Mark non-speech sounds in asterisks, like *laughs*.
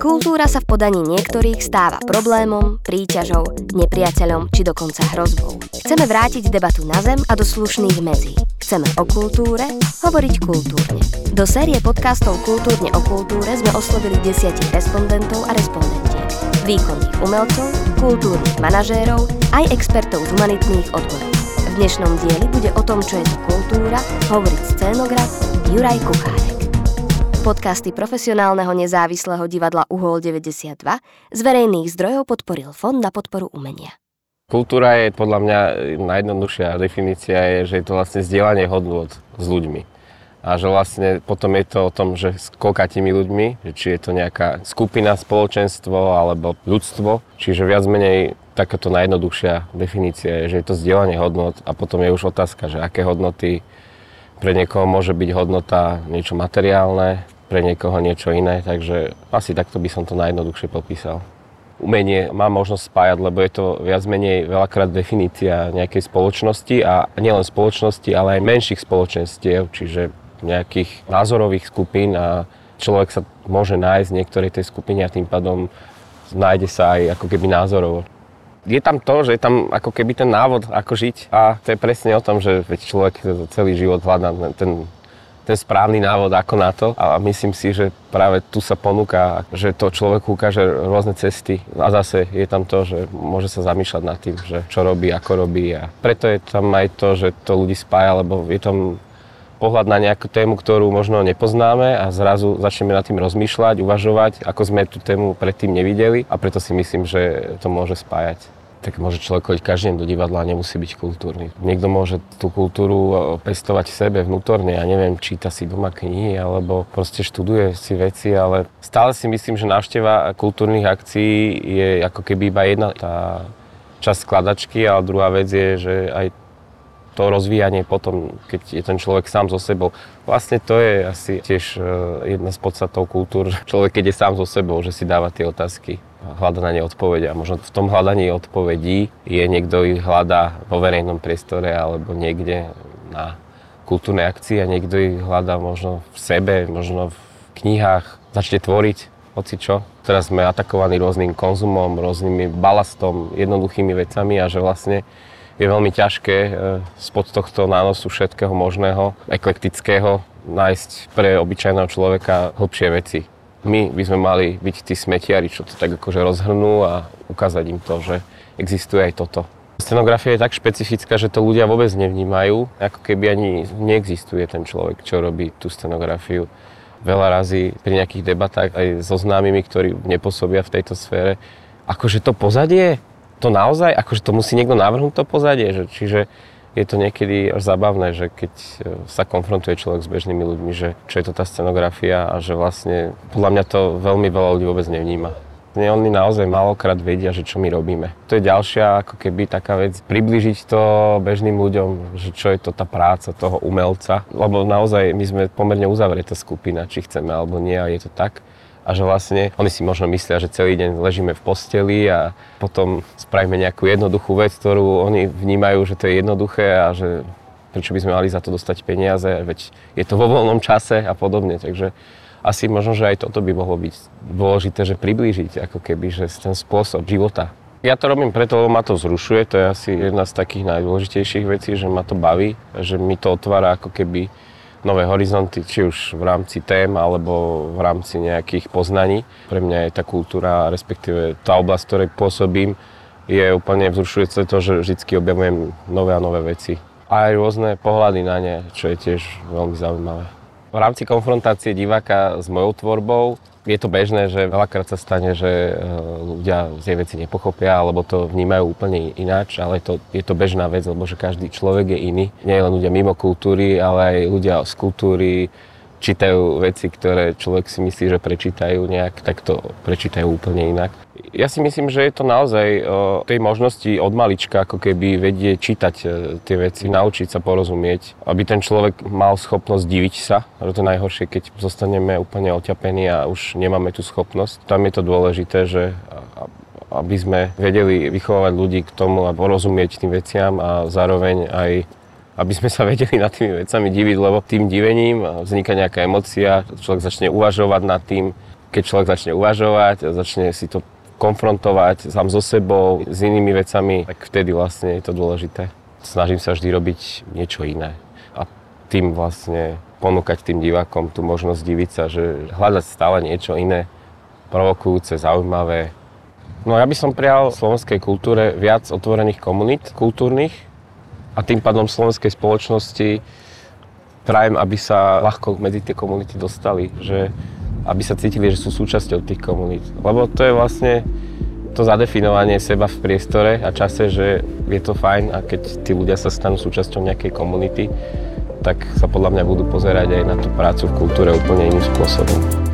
Kultúra sa v podaní niektorých stáva problémom, príťažou, nepriateľom či dokonca hrozbou. Chceme vrátiť debatu na zem a do slušných medzí. Chceme o kultúre hovoriť kultúrne. Do série podcastov Kultúrne o kultúre sme oslovili desiatich respondentov a respondentiek. Výkonných umelcov, kultúrnych manažérov, aj expertov z humanitných odborov. V dnešnom dieli bude o tom, čo je to kultúra, hovoriť scénograf Juraj Kuchárek. Podcasty profesionálneho nezávislého divadla Uhol 92 z verejných zdrojov podporil Fond na podporu umenia. Kultúra je podľa mňa najjednoduchšia definícia je, že je to vlastne zdieľanie hodnôt s ľuďmi. A že vlastne potom je to o tom, že s koľkatými ľuďmi, že či je to nejaká skupina, spoločenstvo alebo ľudstvo. Čiže viac menej takáto najjednoduchšia definícia je, že je to zdieľanie hodnot a potom je už otázka, že aké hodnoty pre niekoho môže byť hodnota niečo materiálne, pre niekoho niečo iné, takže asi takto by som to najjednoduchšie popísal. Umenie má možnosť spájať, lebo je to viac menej veľakrát definícia nejakej spoločnosti a nielen spoločnosti, ale aj menších spoločenstiev, čiže nejakých názorových skupín a človek sa môže nájsť v niektorej tej skupine a tým pádom nájde sa aj ako keby názorovo je tam to, že je tam ako keby ten návod, ako žiť. A to je presne o tom, že veď človek celý život hľadá ten, ten správny návod ako na to. A myslím si, že práve tu sa ponúka, že to človeku ukáže rôzne cesty. A zase je tam to, že môže sa zamýšľať nad tým, že čo robí, ako robí. A preto je tam aj to, že to ľudí spája, lebo je tam pohľad na nejakú tému, ktorú možno nepoznáme a zrazu začneme nad tým rozmýšľať, uvažovať, ako sme tú tému predtým nevideli a preto si myslím, že to môže spájať tak môže človek chodiť každý deň do divadla a nemusí byť kultúrny. Niekto môže tú kultúru e, pestovať v sebe vnútorne, ja neviem, číta si doma knihy alebo proste študuje si veci, ale stále si myslím, že návšteva kultúrnych akcií je ako keby iba jedna tá časť skladačky, ale druhá vec je, že aj to rozvíjanie potom, keď je ten človek sám so sebou. Vlastne to je asi tiež e, jedna z podstatov kultúr. *laughs* Človek, keď je sám so sebou, že si dáva tie otázky, hľada na ne odpovede. A možno v tom hľadaní odpovedí je niekto ich hľadá vo verejnom priestore alebo niekde na kultúrnej akcii a niekto ich hľadá možno v sebe, možno v knihách. Začne tvoriť, hoci čo. Teraz sme atakovaní rôznym konzumom, rôznymi balastom, jednoduchými vecami a že vlastne je veľmi ťažké e, spod tohto nánosu všetkého možného, eklektického, nájsť pre obyčajného človeka hlbšie veci. My by sme mali byť tí smetiari, čo to tak akože rozhrnú a ukázať im to, že existuje aj toto. Scenografia je tak špecifická, že to ľudia vôbec nevnímajú, ako keby ani neexistuje ten človek, čo robí tú scenografiu. Veľa razy pri nejakých debatách aj so známymi, ktorí nepôsobia v tejto sfére, akože to pozadie, to naozaj, akože to musí niekto navrhnúť to pozadie, že, čiže je to niekedy až zábavné, že keď e, sa konfrontuje človek s bežnými ľuďmi, že čo je to tá scenografia a že vlastne podľa mňa to veľmi veľa ľudí vôbec nevníma. Oni naozaj málokrát vedia, že čo my robíme. To je ďalšia ako keby taká vec, približiť to bežným ľuďom, že čo je to tá práca toho umelca. Lebo naozaj my sme pomerne uzavretá skupina, či chceme alebo nie a je to tak a že vlastne oni si možno myslia, že celý deň ležíme v posteli a potom spravíme nejakú jednoduchú vec, ktorú oni vnímajú, že to je jednoduché a že prečo by sme mali za to dostať peniaze, veď je to vo voľnom čase a podobne. Takže asi možno, že aj toto by mohlo byť dôležité, že priblížiť ako keby, že ten spôsob života. Ja to robím preto, lebo ma to zrušuje, to je asi jedna z takých najdôležitejších vecí, že ma to baví, že mi to otvára ako keby nové horizonty, či už v rámci tém alebo v rámci nejakých poznaní. Pre mňa je tá kultúra, respektíve tá oblasť, ktorej pôsobím, je úplne vzrušujúce to, že vždy objavujem nové a nové veci. A aj rôzne pohľady na ne, čo je tiež veľmi zaujímavé. V rámci konfrontácie diváka s mojou tvorbou je to bežné, že veľakrát sa stane, že e, ľudia tie veci nepochopia, alebo to vnímajú úplne ináč, ale to, je to bežná vec, lebo že každý človek je iný. Nie len ľudia mimo kultúry, ale aj ľudia z kultúry, čítajú veci, ktoré človek si myslí, že prečítajú nejak, tak to prečítajú úplne inak. Ja si myslím, že je to naozaj o tej možnosti od malička ako keby vedieť čítať e, tie veci, naučiť sa porozumieť, aby ten človek mal schopnosť diviť sa. To je najhoršie, keď zostaneme úplne oťapení a už nemáme tú schopnosť. Tam je to dôležité, že aby sme vedeli vychovávať ľudí k tomu a porozumieť tým veciam a zároveň aj aby sme sa vedeli nad tými vecami diviť, lebo tým divením vzniká nejaká emocia, človek začne uvažovať nad tým, keď človek začne uvažovať, začne si to konfrontovať sám so sebou, s inými vecami, tak vtedy vlastne je to dôležité. Snažím sa vždy robiť niečo iné a tým vlastne ponúkať tým divákom tú možnosť diviť sa, že hľadať stále niečo iné, provokujúce, zaujímavé. No ja by som prijal slovenskej kultúre viac otvorených komunít kultúrnych a tým pádom slovenskej spoločnosti prajem, aby sa ľahko medzi tie komunity dostali, že aby sa cítili, že sú súčasťou tých komunít. Lebo to je vlastne to zadefinovanie seba v priestore a čase, že je to fajn a keď tí ľudia sa stanú súčasťou nejakej komunity, tak sa podľa mňa budú pozerať aj na tú prácu v kultúre úplne iným spôsobom.